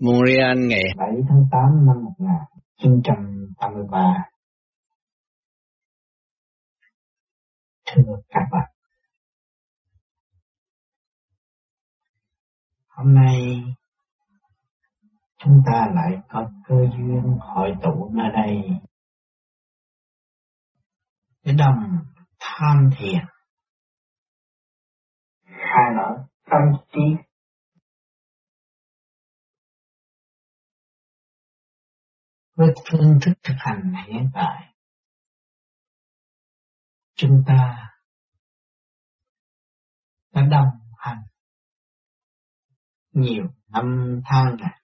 Montreal ngày 7 tháng 8 năm 1983. Thưa các bạn, hôm nay chúng ta lại có cơ duyên hội tụ nơi đây để đồng tham thiền khai mở tâm trí với phương thức thực hành hiện tại, chúng ta đã đồng hành nhiều năm tháng này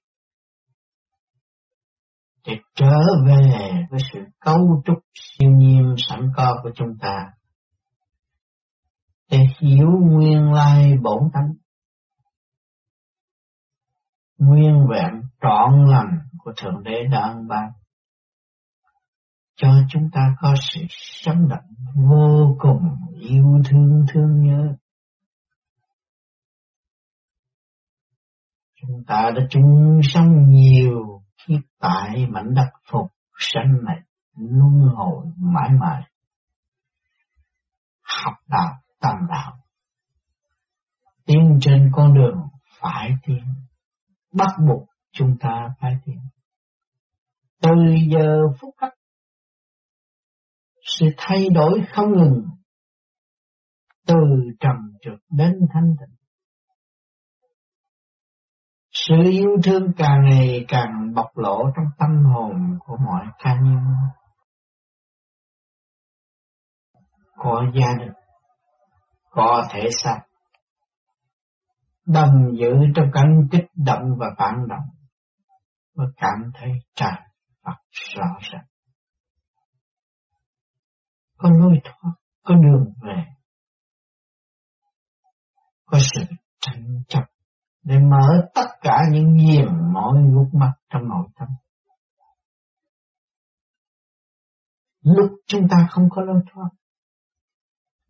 để trở về với sự cấu trúc siêu nhiên sẵn có của chúng ta, để hiểu nguyên lai bổn tánh, nguyên vẹn trọn lành của Thượng Đế đã ân ban cho chúng ta có sự sống động vô cùng yêu thương thương nhớ. Chúng ta đã chung sống nhiều kiếp tại mảnh đất phục sanh này luân hồi mãi mãi. Học đạo, tâm đạo, tiến trên con đường phải tiến, bắt buộc chúng ta phải tiến từ giờ phút khắc sự thay đổi không ngừng. Từ trầm trượt đến thanh tịnh. Sự yêu thương càng ngày càng bộc lộ trong tâm hồn của mọi cá nhân có gia đình có thể xác. Đầm giữ trong cảnh kích động và phản động, và cảm thấy tràn Phật rõ ràng. Có lối thoát, có đường về, có sự tranh chấp để mở tất cả những diềm mọi ngút mắt trong nội tâm. Lúc chúng ta không có lối thoát,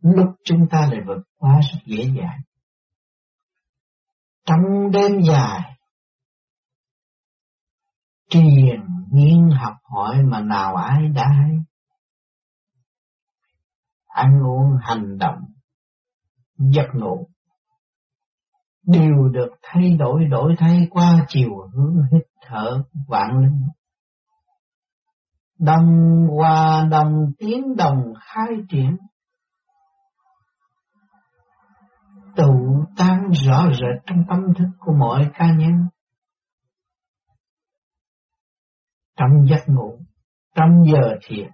lúc chúng ta lại vượt qua rất dễ dàng. Trong đêm dài, truyền nhiên học hỏi mà nào ai đã hay. Ăn uống hành động, giấc ngủ, đều được thay đổi đổi thay qua chiều hướng hít thở vạn linh. Đồng hòa đồng tiến đồng khai triển, tụ tan rõ rệt trong tâm thức của mọi cá nhân. Trong giấc ngủ, trong giờ thiền,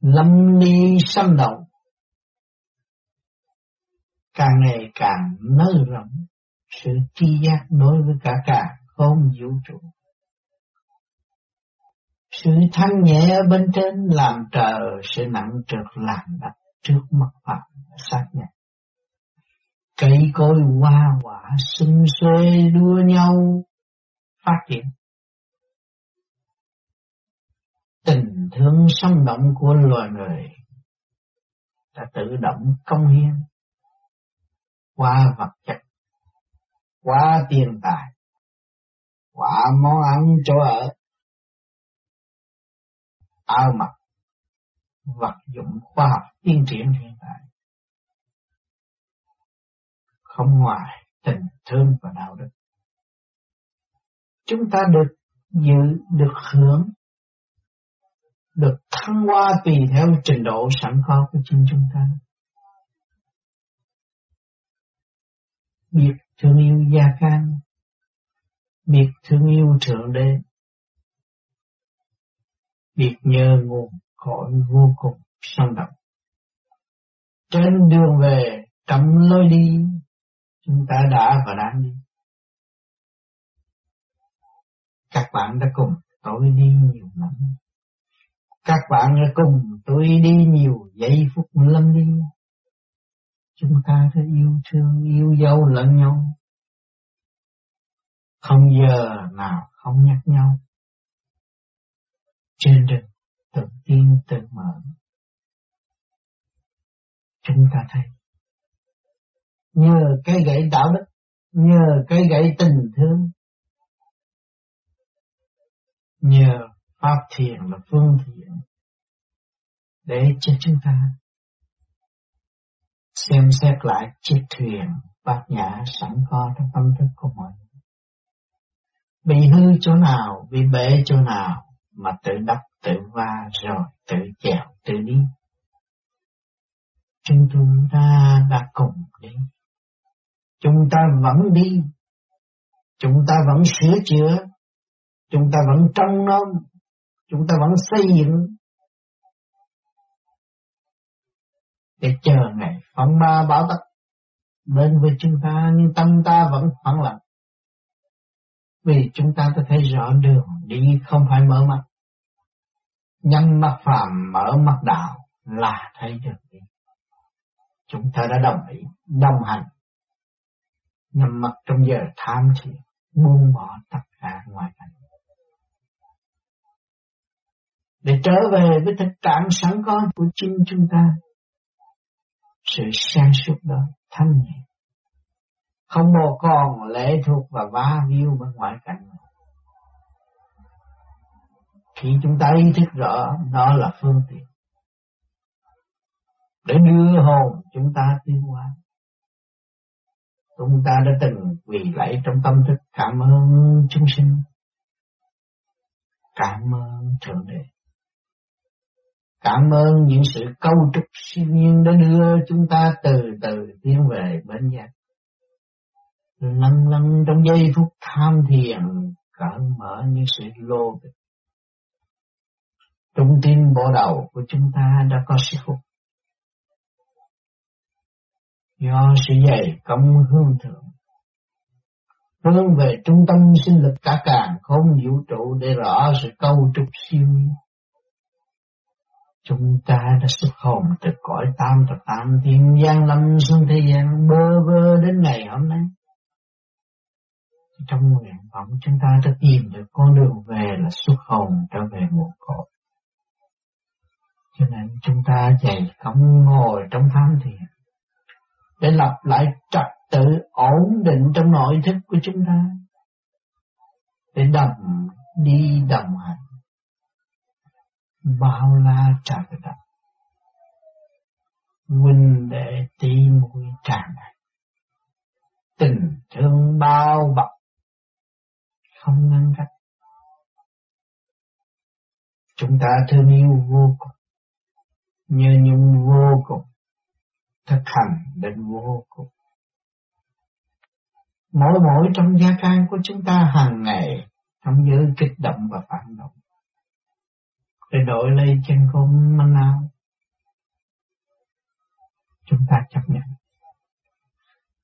lâm ni sanh động, càng ngày càng nới rộng sự tri giác đối với cả cả không vũ trụ. Sự thanh nhẹ bên trên làm trời, sự nặng trượt làm đất trước mặt Phật xác nhận. Cây cối hoa quả xung xuê đua nhau phát triển tình thương sống động của loài người đã tự động công hiến qua vật chất, qua tiền tài, qua món ăn chỗ ở, áo mặc, vật dụng khoa học tiên triển hiện tại. Không ngoài tình thương và đạo đức. Chúng ta được dự, được hưởng được thăng hoa tùy theo trình độ sẵn có của chính chúng ta. Biết thương yêu gia can, biết thương yêu Thượng Đế, biết nhờ nguồn cội vô cùng sâu động. Trên đường về, trong lối đi, chúng ta đã và đang đi. Các bạn đã cùng tôi đi nhiều lắm các bạn cùng tôi đi nhiều giây phút lâm đi. Chúng ta phải yêu thương, yêu dấu lẫn nhau. Không giờ nào không nhắc nhau. Trên đường tự tin tự mở. Chúng ta thấy nhờ cái gậy đạo đức nhờ cây gậy tình thương nhờ pháp thiền là phương tiện để cho chúng ta xem xét lại chiếc thuyền bát nhã sẵn có trong tâm thức của mọi người. Bị hư chỗ nào, bị bể chỗ nào mà tự đắp, tự va rồi tự chèo, tự đi. Chúng ta đã cùng đi. Chúng ta vẫn đi. Chúng ta vẫn sửa chữa. Chúng ta vẫn trông nom. Chúng ta vẫn xây dựng để chờ ngày. Phong ba bảo tắc đến với chúng ta, nhưng tâm ta vẫn phẳng lặng vì chúng ta đã thấy rõ đường, đi không phải mở mắt. Nhắm mắt phàm, mở mắt đạo là thấy được. Đi chúng ta đã đồng ý, đồng hành. Nhắm mắt trong giờ tham thiền buông bỏ tất cả ngoài cảnh để trở về với thực trạng sẵn có của chính chúng ta. Sự sáng suốt đó, thanh nhẹ. Không một còn lệ thuộc và va víu bên ngoại cảnh. Khi chúng ta ý thức rõ đó là phương tiện để đưa hồn chúng ta tiến hóa, chúng ta đã từng quỳ lạy trong tâm thức cảm ơn chúng sinh, cảm ơn thượng đế. Cảm ơn những sự câu trúc siêu nhiên đã đưa chúng ta từ từ tiến về bên giác. Lần lần trong giây phút tham thiền, cởi mở những sự lô bịch. Trung tim bộ đầu của chúng ta đã có sức hút. Do sự dày công hương thượng hướng về trung tâm sinh lực cả càng không vũ trụ để rõ sự câu trúc siêu nhiên Chúng ta đã xuất hồn từ cõi tam thập tam thiên gian lâm xuống thế gian bơ vơ đến ngày hôm nay. Trong nguyện vọng chúng ta đã tìm được con đường về là xuất hồn trở về nguồn cội. Cho nên chúng ta dày công ngồi trong tham thiền để lập lại trật tự ổn định trong nội thức của chúng ta, để đồng đi đồng hành bao la trời đất huynh đệ tỷ muội tràn đầy tình thương bao bọc. Không ngăn cách. Chúng ta thương yêu vô cùng. Nhớ nhung vô cùng. Thực hành đến vô cùng. Mỗi mỗi trong gia can của chúng ta hàng ngày, trong giới kích động và phản động để đổi lấy chân không manh nào chúng ta chấp nhận.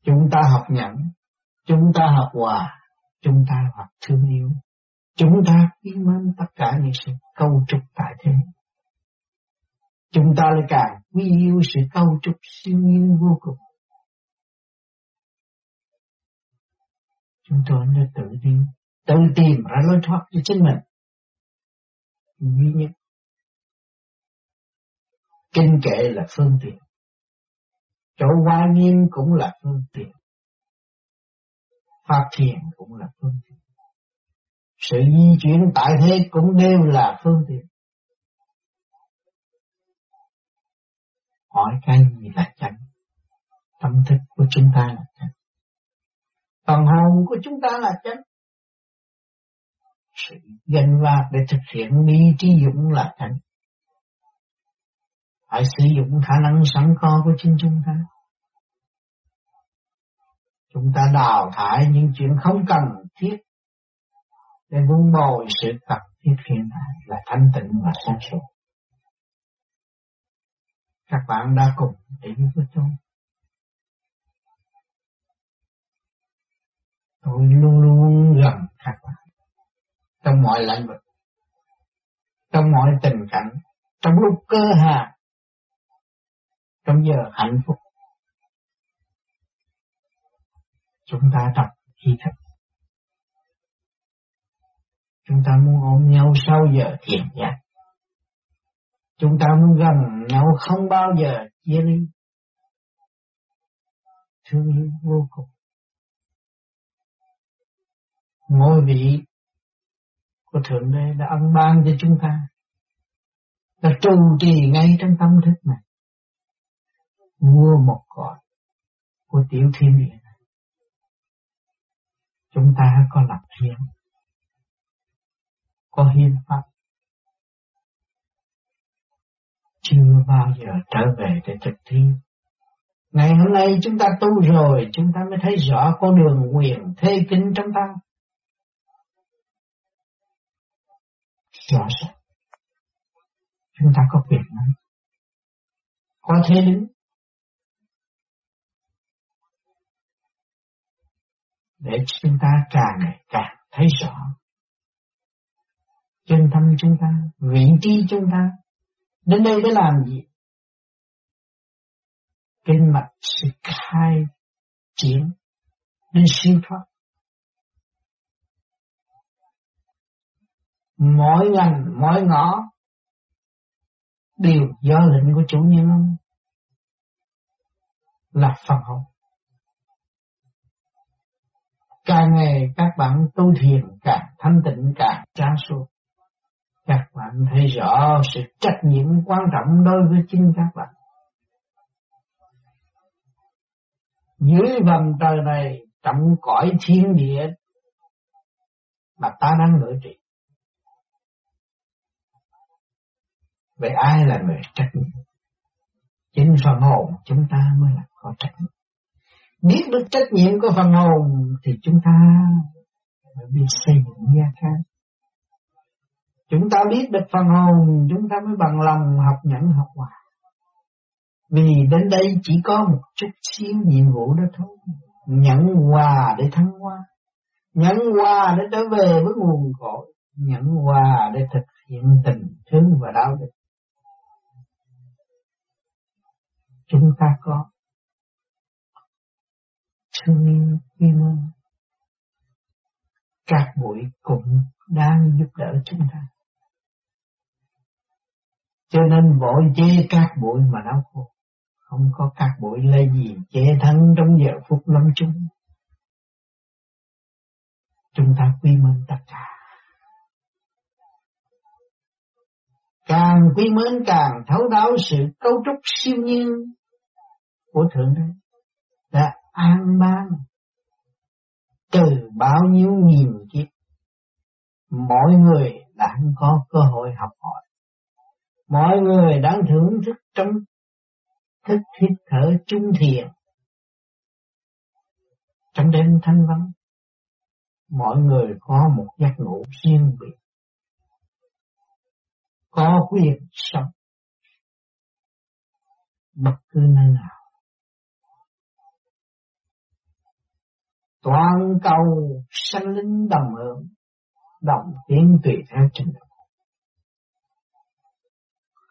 Chúng ta học nhận chúng ta học hòa. Chúng ta học thương yêu. Chúng ta quý mến tất cả những sự câu trúc tại thế. Chúng ta lại càng quý yêu sự câu trúc siêu nhiên vô cùng. Chúng tôi nên tự đi, tự tìm ra lối thoát cho chính mình. Duy nhất. Kinh kệ là phương tiện. Chỗ hoa nghiêm cũng là phương tiện. Phát thiền cũng là phương tiện. Sự di chuyển tại thế cũng đều là phương tiện. Hỏi cái gì là chánh? Tâm thức của chúng ta là chánh. Phần hồn của chúng ta là chánh sự danh vạc để thực hiện đi trí dụng là thành. Phải sử dụng khả năng sẵn có của chính chúng ta. Chúng ta đào thải những chuyện không cần thiết để vun bồi sự tập thiết hiện tại là thanh tịnh và sáng suốt. Các bạn đã cùng đến với tôi. Tôi luôn luôn gần các bạn trong mọi lĩnh vực, trong mọi tình cảnh, trong lúc cơ hà, trong giờ hạnh phúc. Chúng ta tập ý thức. Chúng ta muốn ôm nhau sau giờ thiền giác. Chúng ta muốn gần nhau không bao giờ chia ly. Thương yêu vô cùng. ngôi vị của Thượng Đế đã ân ban cho chúng ta đã trụ trì ngay trong tâm thức này mua một cõi của tiểu thiên địa. Này chúng ta có lập hiến, có hiến pháp. Chưa bao giờ trở về để thực thi. Ngày hôm nay chúng ta tu rồi, chúng ta mới thấy rõ con đường quyền thế kính trong ta. Rõ ràng. Chúng ta có quyền năng, có thế đứng. Để chúng ta càng ngày càng thấy rõ. Chân tâm chúng ta, vị trí chúng ta, đến đây để làm gì? Trên mặt sự khai triển đến siêu thoát. Mỗi ngành, mỗi ngõ đều do lệnh của chủ nhân là phần hồn càng ngày các bạn tu thiền, càng thanh tịnh, càng sáng suốt. Các bạn thấy rõ sự trách nhiệm quan trọng đối với chính các bạn. Dưới vòng trời này, trọng cõi thiên địa mà ta đang ngự trị. Vậy ai là người trách nhiệm? Chính phần hồn chúng ta mới là có trách nhiệm biết được trách nhiệm của phần hồn thì chúng ta mới biết xây dựng gia khác. Chúng ta biết được phần hồn, chúng ta mới bằng lòng học nhẫn, học hòa. Vì đến đây chỉ có một chút xíu nhiệm vụ đó thôi. Nhận hòa để thắng hoa. Nhận hòa để trở về với nguồn cội. Nhận hòa để thực hiện tình thương và đạo đức. Chúng ta có thương yêu quy mô các bụi cũng đang giúp đỡ chúng ta. Cho nên vội chế các bụi mà đau khổ, không có các bụi lây gì chế thắng trong giờ phút lâm chung. Chúng ta quy mến tất cả. Càng quy mến càng thấu đáo sự cấu trúc siêu nhiên của thượng đế. Đó an ban. Từ bao nhiêu nghìn kiếp, mỗi người đang có cơ hội học hỏi. Mọi người đang thưởng thức trong thức hít thở trung thiền trong đêm thanh vắng mọi người có một giấc ngủ riêng biệt. Có quyền sống bất cứ nơi nào. Toàn cầu sanh linh đồng hưởng, đồng tiến tùy theo trình độ.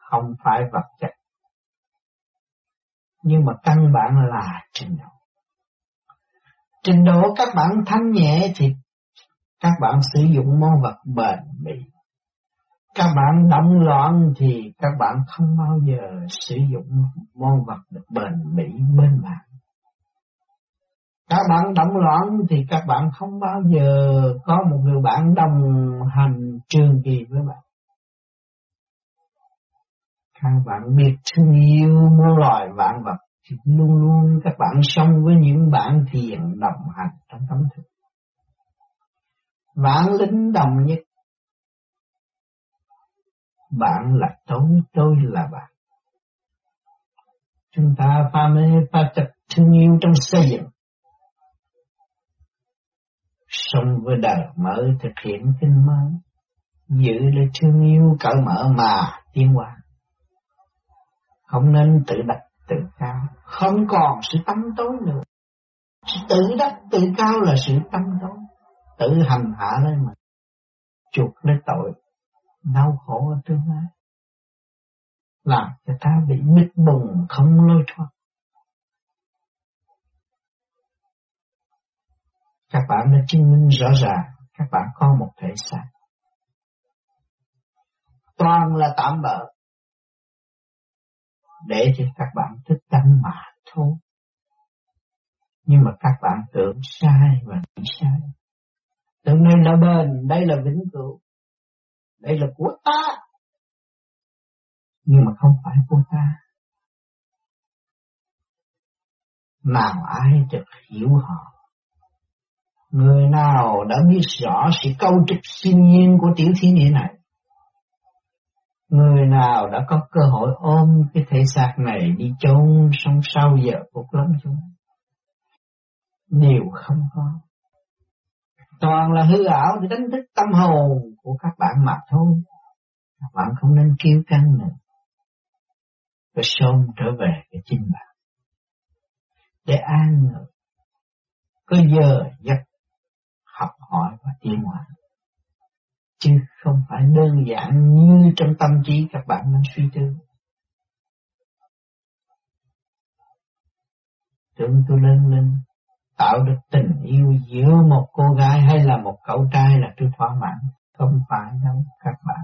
Không phải vật chất, nhưng mà căn bản là trình độ. Trình độ các bạn thanh nhẹ thì các bạn sử dụng món vật bền bỉ. Các bạn động loạn thì các bạn không bao giờ sử dụng món vật bền bỉ bên bạn các bạn động loạn thì các bạn không bao giờ có một người bạn đồng hành trường kỳ với bạn các bạn biết thương yêu muôn loài vạn vật thì luôn luôn các bạn sống với những bạn thiền đồng hành trong tâm thức. Vạn lính đồng nhất. Bạn là tôi, tôi là bạn. Chúng ta pha mê pha chặt thương yêu trong xây dựng. Sống với đời mở thực hiện kinh mới. Giữ lấy thương yêu cởi mở mà tiến hóa. Không nên tự đặt tự cao. Không còn sự tâm tối nữa. Sự tự đắc tự cao là sự tâm tối. Tự hành hạ lên mình. Chuộc lấy tội. Đau khổ ở tương lai. Làm cho ta bị bích bùng không lôi thoát. Các bạn đã chứng minh rõ ràng các bạn có một thể xác toàn là tạm bợ để cho các bạn thức tâm mà thôi. Nhưng mà các bạn tưởng sai và nghĩ sai. tưởng đây là bền, đây là vĩnh cửu. Đây là của ta. Nhưng mà không phải của ta. Nào ai được hiểu họ. Người nào đã biết rõ sự câu trúc sinh nhiên của tiểu thiên địa này. Người nào đã có cơ hội ôm cái thể xác này đi chôn sông sau giờ phút lắm chúng. Đều không có. Toàn là hư ảo để đánh thức tâm hồn của các bạn mà thôi. Các bạn không nên kêu căng nữa. Và sớm trở về cái chính bạn. Để an ngờ. Có giờ giấc học hỏi và tiến hóa. Chứ không phải đơn giản như trong tâm trí các bạn đang suy tư. Tưởng tôi lên lên tạo được tình yêu giữa một cô gái hay là một cậu trai là tôi thỏa mãn. Không phải đâu các bạn.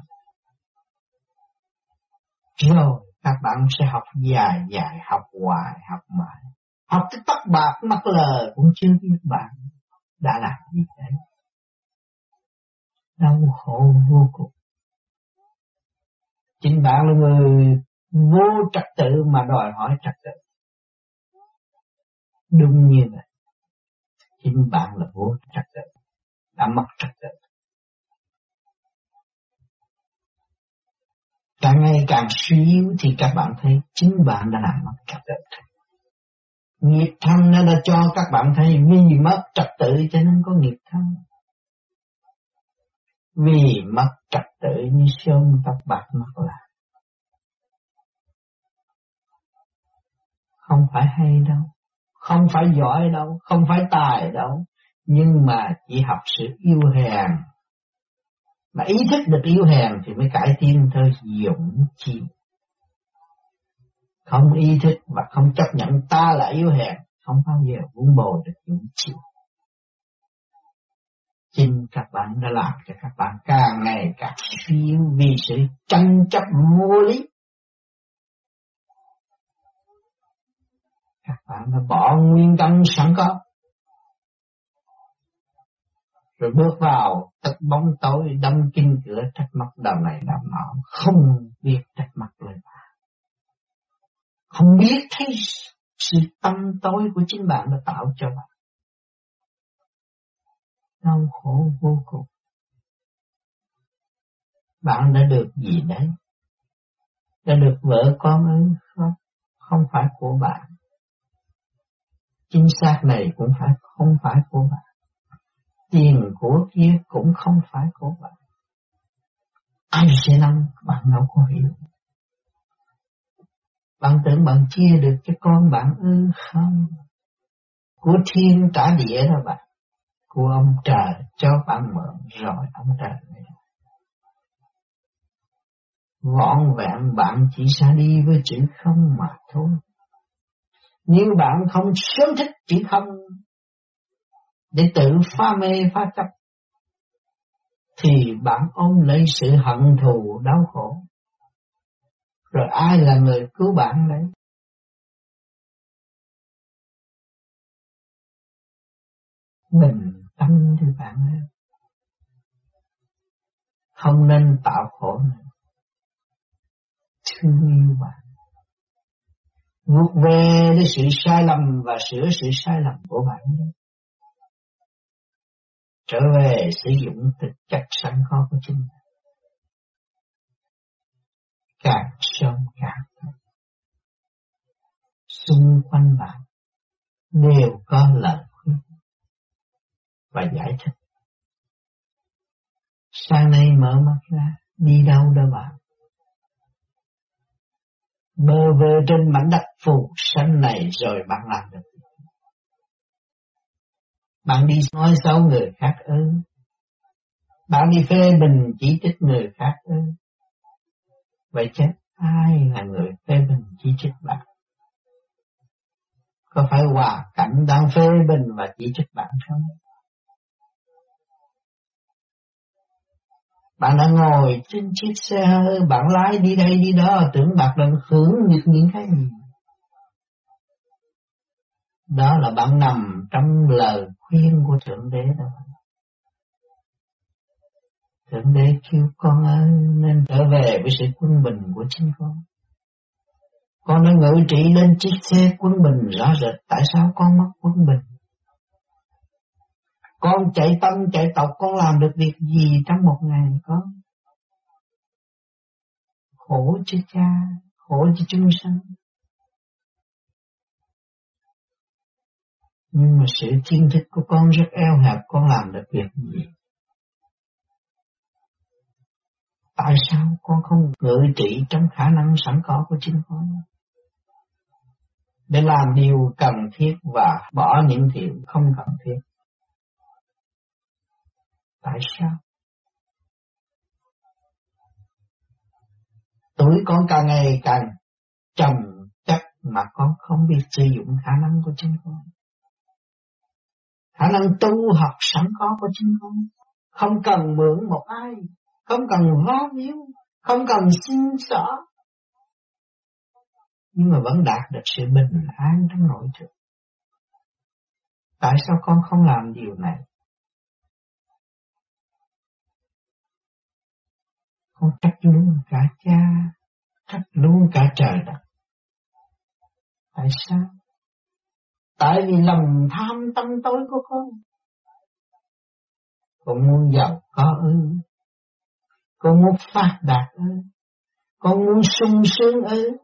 Rồi các bạn sẽ học dài dài, học hoài, học mãi. Học tới tóc bạc mắt lờ cũng chưa biết bạn đã làm gì đấy. Đau khổ vô cùng. Chính bạn là người vô trật tự mà đòi hỏi trật tự. Đúng như vậy. Chính bạn là vô trật tự. Đã mất trật tự. Càng ngày càng suy yếu thì các bạn thấy chính bạn đã làm mất trật tự. Nghiệp thân nó đã cho các bạn thấy vì mất trật tự cho nên có nghiệp thân. Vì mất trật tự như sơn tóc bạc mất là. Không phải hay đâu, không phải giỏi đâu, không phải tài đâu, nhưng mà chỉ học sự yêu hèn. Mà ý thức được yêu hèn thì mới cải tiến thôi dũng chi không ý thức và không chấp nhận ta là yêu hèn không bao giờ vun bồi được dũng chịu chính các bạn đã làm cho các bạn càng ngày càng thiếu vì sự tranh chấp vô lý. Các bạn đã bỏ nguyên căn sẵn có. Rồi bước vào tất bóng tối, đâm kinh cửa trách móc đầu này đầu nọ. Không biết trách mặt lời không biết thấy sự tâm tối của chính bạn đã tạo cho bạn. Đau khổ vô cùng. Bạn đã được gì đấy? Đã được vợ con ư? Không, không phải của bạn. Chính xác này cũng phải không phải của bạn. Tiền của kia cũng không phải của bạn. Ai sẽ nắm bạn đâu có hiểu. Bạn tưởng bạn chia được cho con bạn ư không? Của thiên cả địa đó bạn. Của ông trời, cho bạn mượn, rồi ông trời mới Vọn vẹn bạn chỉ sẽ đi với chữ không mà thôi. Nếu bạn không sớm thích chữ không, để tự pha mê, pha chấp, thì bạn ôm lấy sự hận thù, đau khổ rồi ai là người cứu bạn đấy? Mình tâm cho bạn ơi. Không nên tạo khổ nữa. Thương yêu bạn. Vượt về cái sự sai lầm và sửa sự sai lầm của bạn nhé. Trở về sử dụng thực chất sẵn có của chúng ta càng sớm càng tốt. Xung quanh bạn đều có lợi và giải thích. Sáng nay mở mắt ra, đi đâu đó bạn? Bơ vơ trên mảnh đất phù sanh này rồi bạn làm được. Bạn đi nói xấu người khác ư? Bạn đi phê bình chỉ trích người khác ư? Vậy chứ ai là người phê bình chỉ trích bạn? Có phải hòa cảnh đang phê bình và chỉ trích bạn không? Bạn đã ngồi trên chiếc xe hơi, bạn lái đi đây đi đó, tưởng bạn đang hưởng được những cái gì? Đó là bạn nằm trong lời khuyên của Thượng Đế đó. Thượng Đế kêu con ơi nên trở về với sự quân bình của chính con. Con đã ngự trị lên chiếc xe quân bình rõ rệt, tại sao con mất quân bình? Con chạy tâm chạy tộc con làm được việc gì trong một ngày con? Khổ cho cha, khổ cho chúng sanh. Nhưng mà sự thiên thức của con rất eo hẹp, con làm được việc gì? Tại sao con không ngự trị trong khả năng sẵn có của chính con? Để làm điều cần thiết và bỏ những điều không cần thiết. Tại sao? Tuổi con càng ngày càng trầm chắc mà con không biết sử dụng khả năng của chính con. Khả năng tu học sẵn có của chính con. Không cần mượn một ai, không cần vá víu, không cần xin xỏ. Nhưng mà vẫn đạt được sự bình an trong nội thức. Tại sao con không làm điều này? Con trách luôn cả cha, trách luôn cả trời đất. Tại sao? Tại vì lòng tham tâm tối của con. Con muốn giàu có ư? Con muốn phát đạt ư? Con muốn sung sướng ư?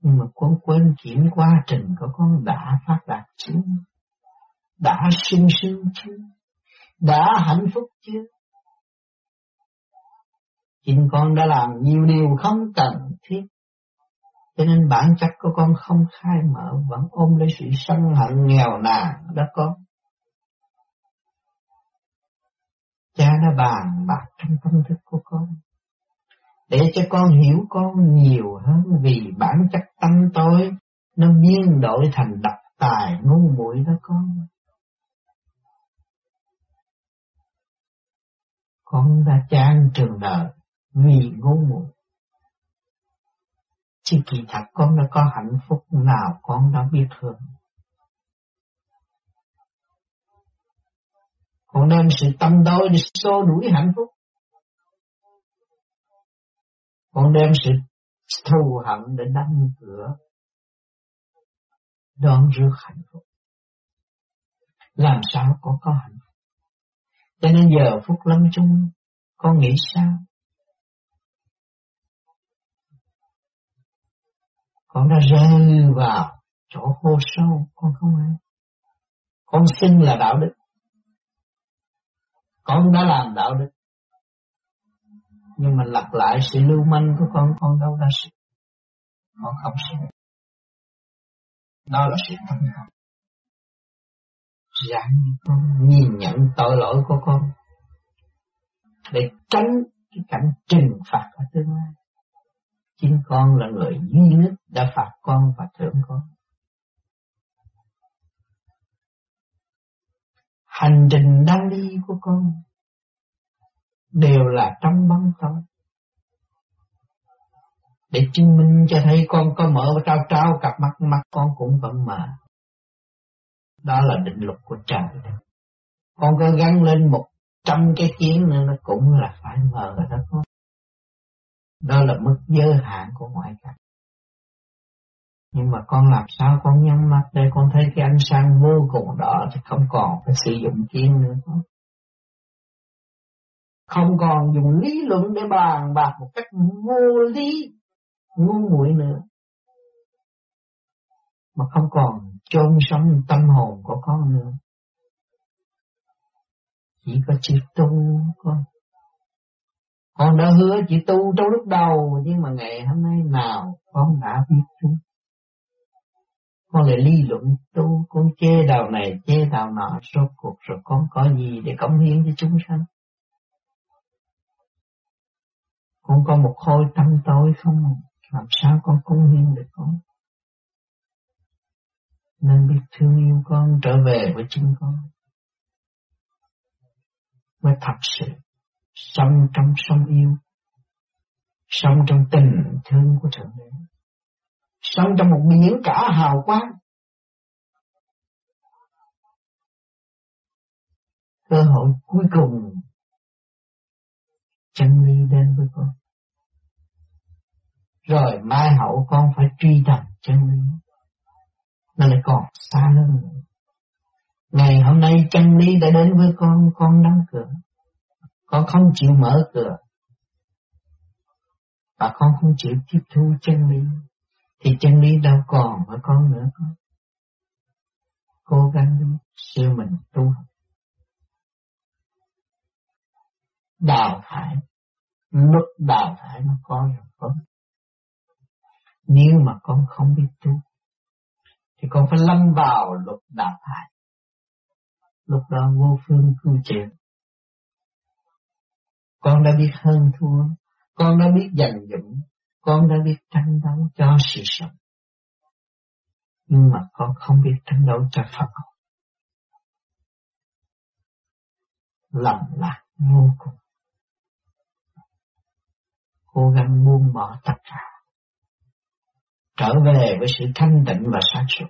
Nhưng mà con quên chuyển quá trình của con đã phát đạt chưa? Đã sung sướng chưa? Đã hạnh phúc chưa? Chính con đã làm nhiều điều không cần thiết. Cho nên bản chất của con không khai mở, vẫn ôm lấy sự sân hận nghèo nàn đó con. Cha đã bàn bạc trong tâm thức của con. Để cho con hiểu con nhiều hơn vì bản chất tâm tối nó biến đổi thành độc tài ngu muội đó con. Con đã trang trường đời vì ngu muội. Chứ kỳ thật con đã có hạnh phúc nào con đã biết hưởng con đem sự tâm đôi để xô đuổi hạnh phúc. Con đem sự thù hận để đâm cửa. Đón rước hạnh phúc. Làm sao con có hạnh phúc? Cho nên giờ phút lâm chung, con nghĩ sao? Con đã rơi vào chỗ khô sâu, con không ai con xin là đạo đức. Con đã làm đạo đức. Nhưng mà lặp lại sự lưu manh của con con đâu ra sự con không xin. Đó là sự tâm học ráng con nhìn nhận tội lỗi của con, để tránh cái cảnh trừng phạt ở tương lai. Chính con là người duy nhất đã phạt con và thưởng con. Hành trình đang đi của con đều là trong bóng tối. Để chứng minh cho thấy con có mở và trao trao cặp mắt mắt con cũng vẫn mở. Đó là định luật của trời. Con có gắn lên một trăm cái kiến nữa, nó cũng là phải mở rồi đó con. Đó là mức giới hạn của ngoại cảnh. Nhưng mà con làm sao con nhắm mắt để con thấy cái ánh sáng vô cùng đó thì không còn phải sử dụng kiến nữa. Không? còn dùng lý luận để bàn bạc một cách vô lý, ngu muội nữa. Mà không còn chôn sống tâm hồn của con nữa. Chỉ có chịu tu con con đã hứa chị tu trong lúc đầu nhưng mà ngày hôm nay nào con đã biết tu. Con lại ly luận tu, con chê đạo này, chê đạo nọ, rốt cuộc rồi con có gì để cống hiến cho chúng sanh. Con có một khối tâm tối không, làm sao con cống hiến được con. Nên biết thương yêu con trở về với chính con. Mới thật sự sống trong sông yêu, sống trong tình thương của Thượng Đế, sống trong một biển cả hào quang. Cơ hội cuối cùng chân lý đến với con. Rồi mai hậu con phải truy tầm chân lý. Nó lại còn xa hơn nữa. Ngày hôm nay chân lý đã đến với con, con đóng cửa. Con không chịu mở cửa. Và con không chịu tiếp thu chân lý. Thì chân lý đâu còn với con nữa con. Cố gắng đi, siêu mình tu học. Đào thải, lúc đào thải nó có rồi con. Nếu mà con không biết tu, thì con phải lâm vào luật đào thải lúc đó vô phương cứu chữa. Con đã biết hơn thua, con đã biết dành dụm, con đã biết tranh đấu cho sự sống. Nhưng mà con không biết tranh đấu cho Phật Lầm lạc vô cùng. Cố gắng buông bỏ tất cả. Trở về với sự thanh tịnh và sáng suốt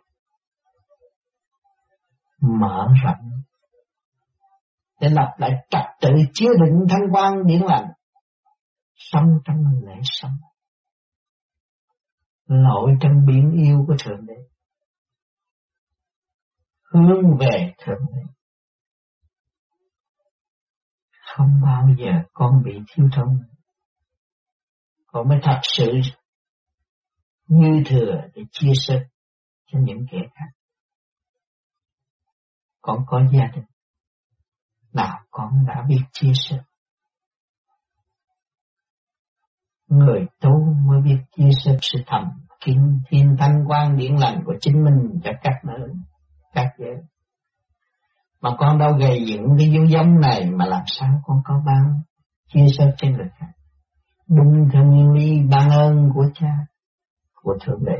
mở rộng để lập lại trật tự chứa định thanh quan điển lành. Sống trong lễ sống. Lội trong biển yêu của thượng đế. Hướng về thượng đế. Không bao giờ con bị thiếu thông, con mới thật sự như thừa để chia sẻ cho những kẻ khác. Con có gia đình nào con đã biết chia sẻ. Người tu mới biết chia sẻ sự thầm kín thiên thanh quan điển lành của chính mình cho các nơi, các giới. Mà con đâu gây dựng cái dấu giống này mà làm sao con có bao chia sẻ trên lực khác đúng theo nguyên lý ban ơn của cha, của thượng đế.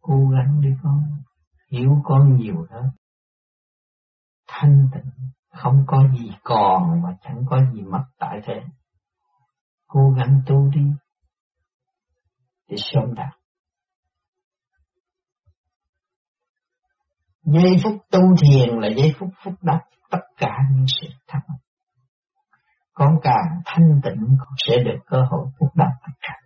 Cố gắng đi con, hiểu con nhiều hơn thanh tịnh, không có gì còn và chẳng có gì mất tại thế. Cố gắng tu đi để sớm đạt. Giây phút tu thiền là giây phút phúc đắc tất cả những sự thắc mắc con càng thanh tịnh, con sẽ được cơ hội phúc đắc tất cả.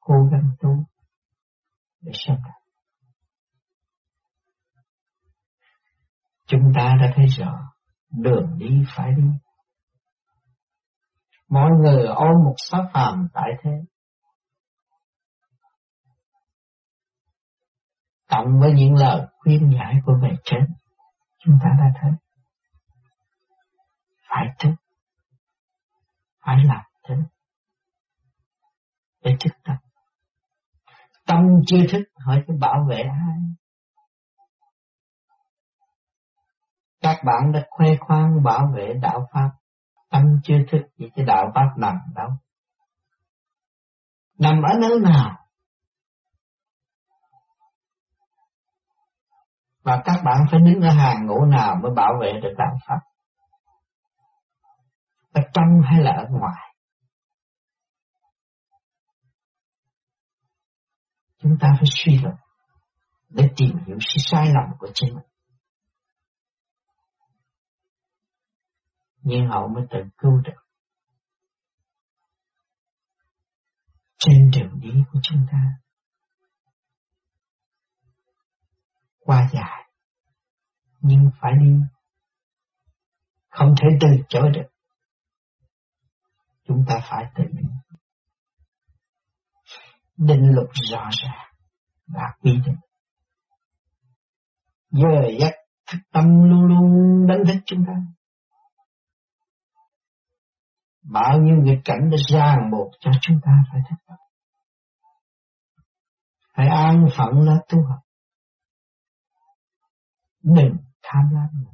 Cố gắng tu để sớm đạt. Chúng ta đã thấy rõ đường đi phải đi. Mọi người ôm một xác phàm tại thế. Cộng với những lời khuyên giải của bề trên, chúng ta đã thấy. Phải thức, phải làm thế để thức tâm. Tâm chưa thức, hỏi cái bảo vệ ai? Các bạn đã khoe khoang bảo vệ đạo Pháp, tâm chưa thức gì cái đạo Pháp nằm đâu. Nằm ở nơi nào? Và các bạn phải đứng ở hàng ngũ nào mới bảo vệ được đạo Pháp? Ở trong hay là ở ngoài? Chúng ta phải suy luận để tìm hiểu sự sai lầm của chính mình. Nhưng hậu mới tự cứu được. Trên đường đi của chúng ta, qua dài, nhưng phải đi, không thể từ chối được. Chúng ta phải tự mình. Định luật rõ ràng và quy định. Giờ giấc thức tâm luôn luôn đánh thức chúng ta bao nhiêu nghịch cảnh đã ràng buộc cho chúng ta phải thất vọng. phải an phận là tu học. Đừng tham lam nữa.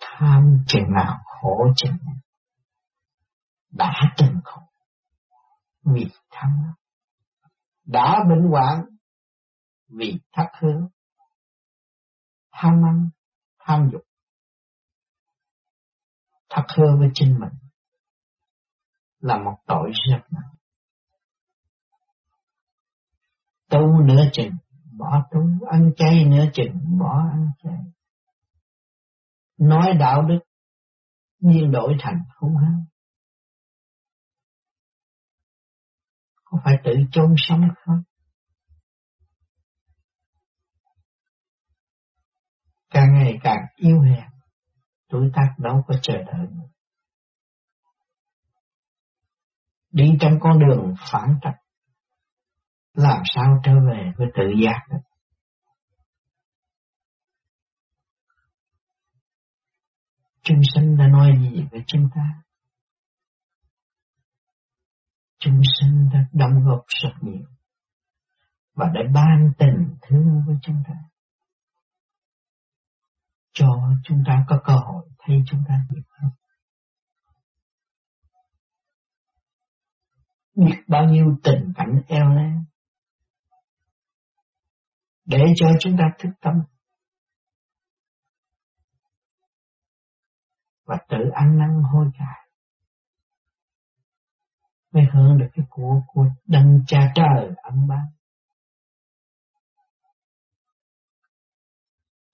Tham chừng nào, khổ chừng Đã từng khổ. Vì tham lam. Đã bệnh hoạn. Vì thất hứa. Tham ăn tham dục thật hơn với chính mình là một tội rất nặng tu nửa chừng bỏ tu, ăn chay nửa chừng bỏ ăn chay. Nói đạo đức nhiên đổi thành hung hăng. Có phải tự chôn sống không? Càng ngày càng yêu hèn, tuổi tác đâu có chờ đợi nữa. Đi trong con đường phản trạch, làm sao trở về với tự giác được. Chúng sinh đã nói gì với chúng ta? Chúng sinh đã đóng góp rất nhiều và đã ban tình thương với chúng ta cho chúng ta có cơ hội thấy chúng ta nhiều hơn. Biết bao nhiêu tình cảnh eo le để cho chúng ta thức tâm và tự ăn năn hối cải mới hưởng được cái của của đấng cha trời ân ban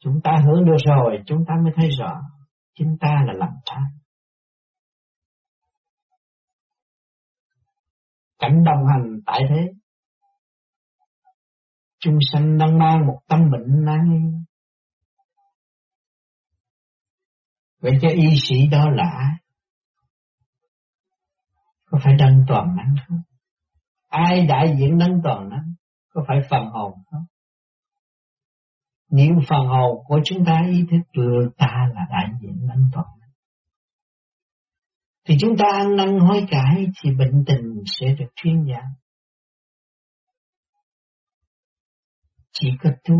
chúng ta hướng được rồi chúng ta mới thấy rõ chính ta là làm ta cảnh đồng hành tại thế. Chúng sanh đang mang một tâm bệnh nan. Vậy cho y sĩ đó là ai? Có phải đăng toàn năng không? Ai đại diện đăng toàn năng? Có phải phần hồn không? Niệm phần hồn của chúng ta ý thức được ta là đại diện năng toàn thì chúng ta ăn năn hối cải thì bệnh tình sẽ được thuyên giảm. Chỉ có tu.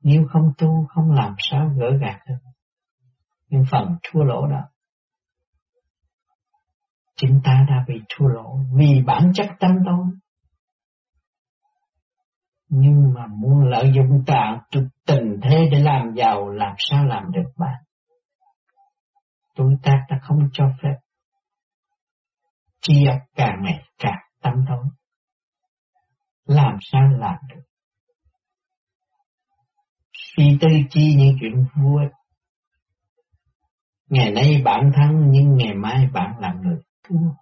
Nếu không tu, không làm sao gỡ gạt được. Nhưng phần thua lỗ đó chúng ta đã bị thua lỗ vì bản chất tâm tôi nhưng mà muốn lợi dụng tạng tình thế để làm giàu, làm sao làm được bạn tuổi tác đã không cho phép. Chia càng ngày càng tâm tối. Làm sao làm được? Suy tư chi những chuyện vui Ngày nay bạn thắng nhưng ngày mai bạn là người thua.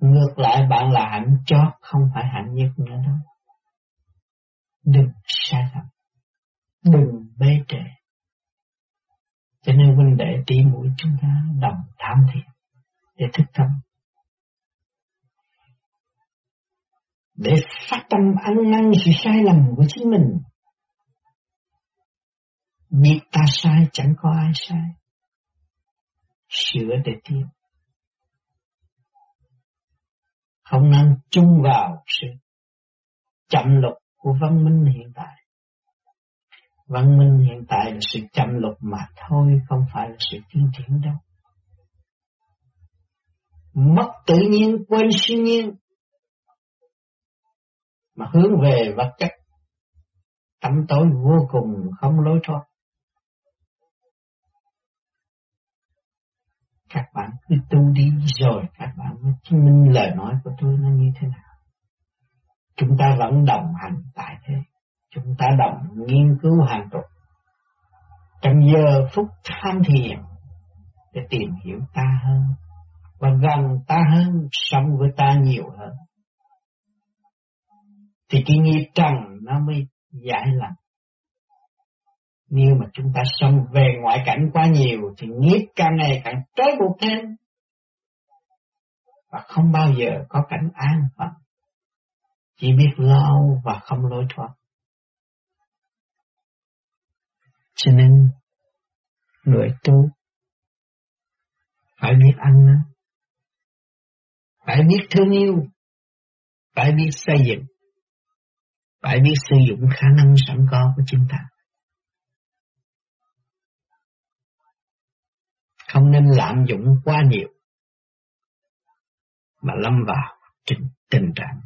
Ngược lại, bạn là hạnh chót, không phải hạnh nhất nữa đâu. Đừng sai lầm. Đừng bê trễ. Cho nên huynh đệ tỷ mũi chúng ta đồng tham thiền để thức tâm. Để phát tâm ăn năn sự sai lầm của chính mình Biết ta sai, chẳng có ai sai. Sửa để tiếp. Không nên chung vào sự chậm lục của văn minh hiện tại. Văn minh hiện tại là sự chậm lục mà thôi, không phải là sự tiến triển đâu. Mất tự nhiên, quên siêu nhiên. Mà hướng về vật chất, tâm tối vô cùng không lối thoát. các bạn cứ tu đi rồi các bạn mới chứng minh lời nói của tôi nó như thế nào. Chúng ta vẫn đồng hành tại thế. Chúng ta đồng nghiên cứu hàng tục. Trong giờ phút tham thiền để tìm hiểu ta hơn và gần ta hơn, sống với ta nhiều hơn. Thì cái nghiệp trần nó mới giải lành. nếu mà chúng ta sống về ngoại cảnh quá nhiều thì nghiệp càng ngày càng trói buộc thêm. Và không bao giờ có cảnh an phận. Chỉ biết lo và không lối thoát. Cho nên người tu phải biết ăn năn, phải biết thương yêu, phải biết xây dựng, phải biết sử dụng khả năng sẵn có của chúng ta. không nên lạm dụng quá nhiều mà lâm vào tình, tình trạng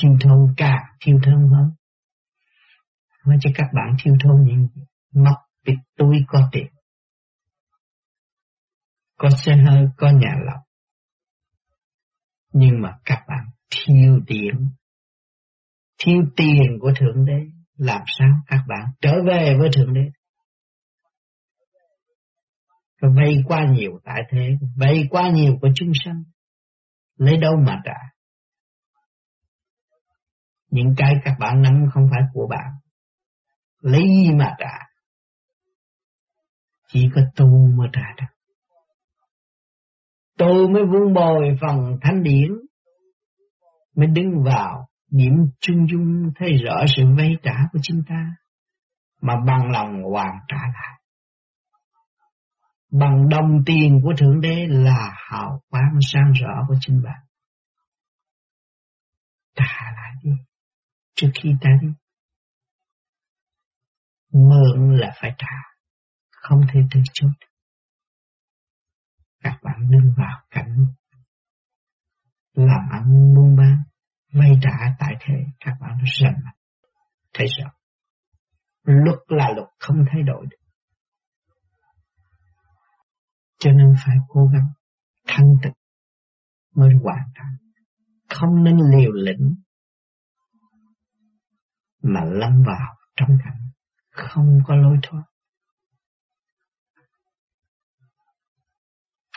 thiêu thôn càng thiêu thôn hơn. Nói cho các bạn thiêu thôn những mất bị túi có tiền có xe hơi có nhà lọc. Nhưng mà các bạn thiêu điểm thiêu tiền của Thượng Đế, làm sao các bạn trở về với Thượng Đế? Rồi vay quá nhiều tại thế, vay quá nhiều của chúng sanh, lấy đâu mà trả? Những cái các bạn nắm không phải của bạn, lấy gì mà trả? Chỉ có tu mới trả được. Tôi mới vun bồi phần thánh điển, mới đứng vào điểm chung dung thấy rõ sự vay trả của chúng ta, mà bằng lòng hoàn trả lại. Bằng đồng tiền của Thượng Đế là hào quang sáng rõ của chính bạn. Trả lại đi, trước khi ta đi. Mượn là phải trả, không thể từ chối. Các bạn đừng vào cảnh làm ăn buôn bán, vay trả tại thế, các bạn rất mạnh. Thấy rõ. Luật là luật không thay đổi được. Cho nên phải cố gắng thăng tịch mới hoàn thành. Không nên liều lĩnh mà lâm vào trong cảnh không có lối thoát.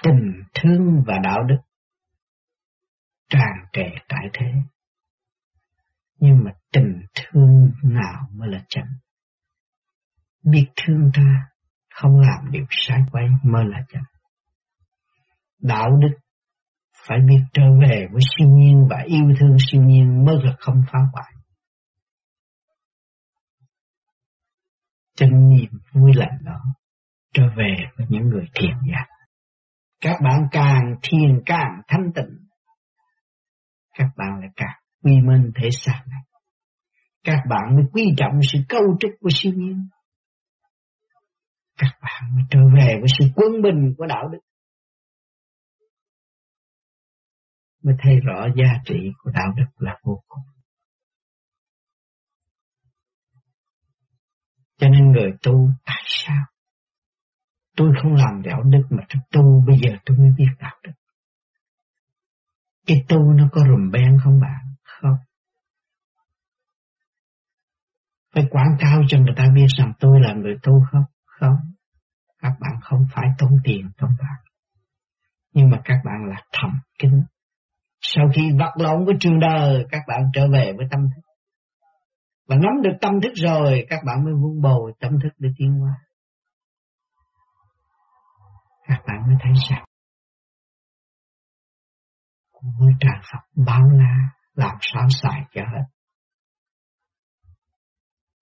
Tình thương và đạo đức tràn trề tại thế. Nhưng mà tình thương nào mới là chân? Biết thương ta, không làm điều sai quay mới là chân. Đạo đức phải biết trở về với siêu nhiên và yêu thương siêu nhiên mới là không phá hoại. Chân niềm vui lành đó trở về với những người thiền giác. Các bạn càng thiền càng thanh tịnh, các bạn lại càng quy minh thể xác này. Các bạn mới quý trọng sự câu trúc của siêu nhiên. Các bạn mới trở về với sự quân bình của đạo đức. Mới thấy rõ giá trị của đạo đức là vô cùng. Cho nên người tu tại sao? Tôi không làm đạo đức mà tôi tu bây giờ tôi mới biết đạo đức. Cái tu nó có rùm beng không bạn? Không. Phải quảng cáo cho người ta biết rằng tôi là người tu không? Không. Các bạn không phải tốn tiền không bạn Nhưng mà các bạn là thầm kín. Sau khi vật lộn với trường đời, các bạn trở về với tâm thức. Và nắm được tâm thức rồi, các bạn mới vun bồi tâm thức để tiến hóa. Các bạn mới thấy rằng ngôi tràng Phật bao la làm sao xài cho hết.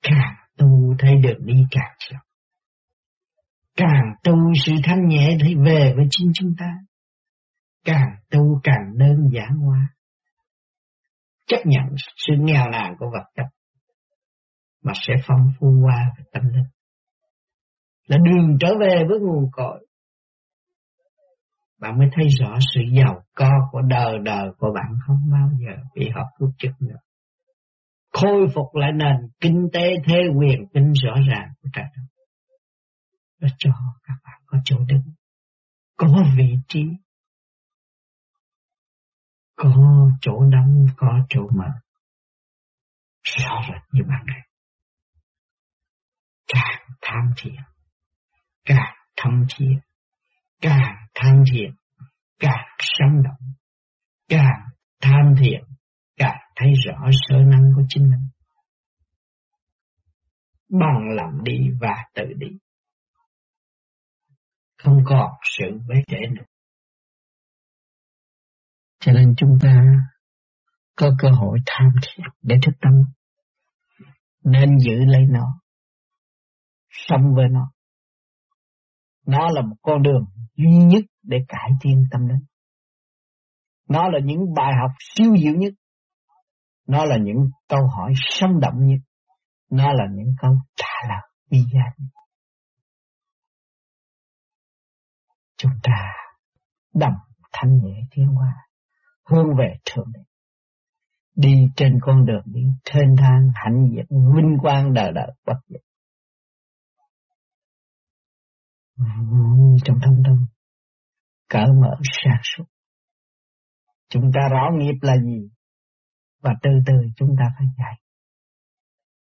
Càng tu thấy được đi càng chậm Càng tu sự thanh nhẹ thì về với chính chúng ta. Càng tu càng đơn giản hóa. Chấp nhận sự nghèo nàn của vật chất mà sẽ phong phú qua về tâm linh. Là đường trở về với nguồn cội. Bạn mới thấy rõ sự giàu có của đời đời của bạn không bao giờ bị họ cướp chức nữa. Khôi phục lại nền kinh tế thế quyền kinh rõ ràng của trời đất. Nó cho các bạn có chỗ đứng, có vị trí, có chỗ đóng, có chỗ mở. Rõ rệt như bạn này càng tham thiện càng thâm thiền, càng tham thiện càng sống động, càng tham thiện càng thấy rõ sở năng của chính mình. Bằng lòng đi và tự đi. Không còn sự bế trễ nữa. Cho nên chúng ta có cơ hội tham thiện để thức tâm. Nên giữ lấy nó sống với nó. Nó là một con đường duy nhất để cải thiện tâm linh. Nó là những bài học siêu diệu nhất. Nó là những câu hỏi sống động nhất. Nó là những câu trả lời bi giá nhất. Chúng ta đầm thanh nhẹ thiên hoa, hướng về Thượng Đế. Đi trên con đường đi thênh thang hạnh diện vinh quang đời đời bất diệt. Trong thâm tâm cởi mở sáng suốt chúng ta rõ nghiệp là gì và từ từ chúng ta phải dạy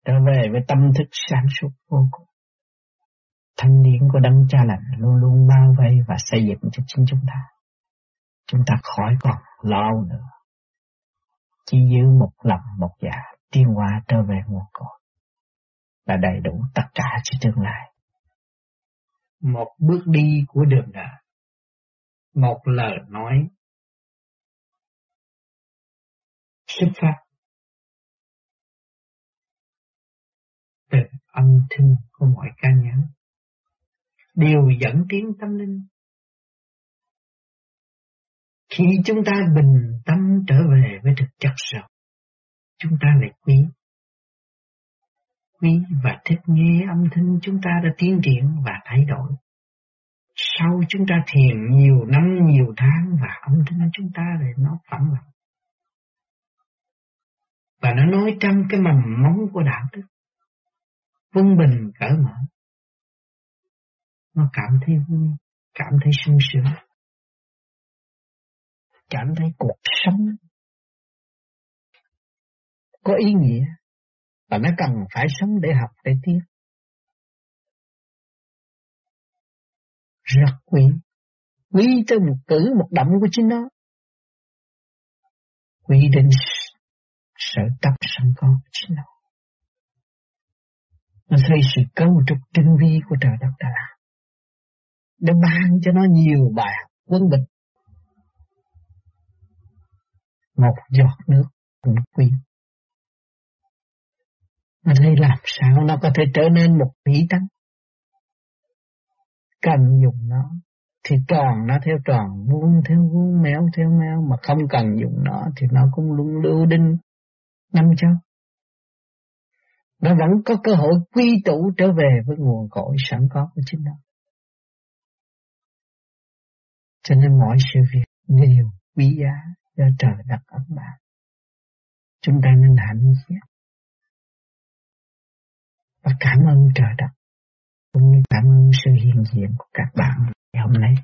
trở về với tâm thức sáng suốt vô cùng. Thanh điển của đấng cha lành luôn luôn bao vây và xây dựng cho chính chúng ta. Chúng ta khỏi còn lo nữa. Chỉ giữ một lòng một dạ tiên hóa trở về nguồn cội là đầy đủ tất cả cho tương lai. Một bước đi của đường đời, một lời nói xuất phát từ âm thanh của mọi cá nhân đều dẫn tiến tâm linh. Khi chúng ta bình tâm trở về với thực chất rồi, chúng ta lại quý. Quý và thích nghe âm thanh chúng ta đã tiến triển và thay đổi. Sau chúng ta thiền nhiều năm, nhiều tháng và âm thanh chúng ta lại nó phẳng lặng. Và nó nói trong cái mầm móng của đạo đức. Quân bình cởi mở. Nó cảm thấy vui, cảm thấy sung sướng. Cảm thấy cuộc sống có ý nghĩa và nó cần phải sống để học để tiếp. Rất quý, quý tới một cử một động của chính nó. Quý đến sở tập sẵn có của chính nó. Nó thấy sự cấu trúc tinh vi của trời đất đã làm. Để ban cho nó nhiều bài học quân bình. Một giọt nước cũng quý đây làm sao nó có thể trở nên một tỷ tấn? Cần dùng nó thì tròn nó theo tròn, vuông theo vuông, méo theo méo, mà không cần dùng nó thì nó cũng luôn lưu đinh năm châu. Nó vẫn có cơ hội quy tụ trở về với nguồn cội sẵn có của chính nó. Cho nên mọi sự việc đều quý giá do trời đặt ấn bạn. Chúng ta nên hạnh phúc và cảm ơn trời đất, cũng như cảm ơn sự hiện diện của các bạn ngày hôm nay.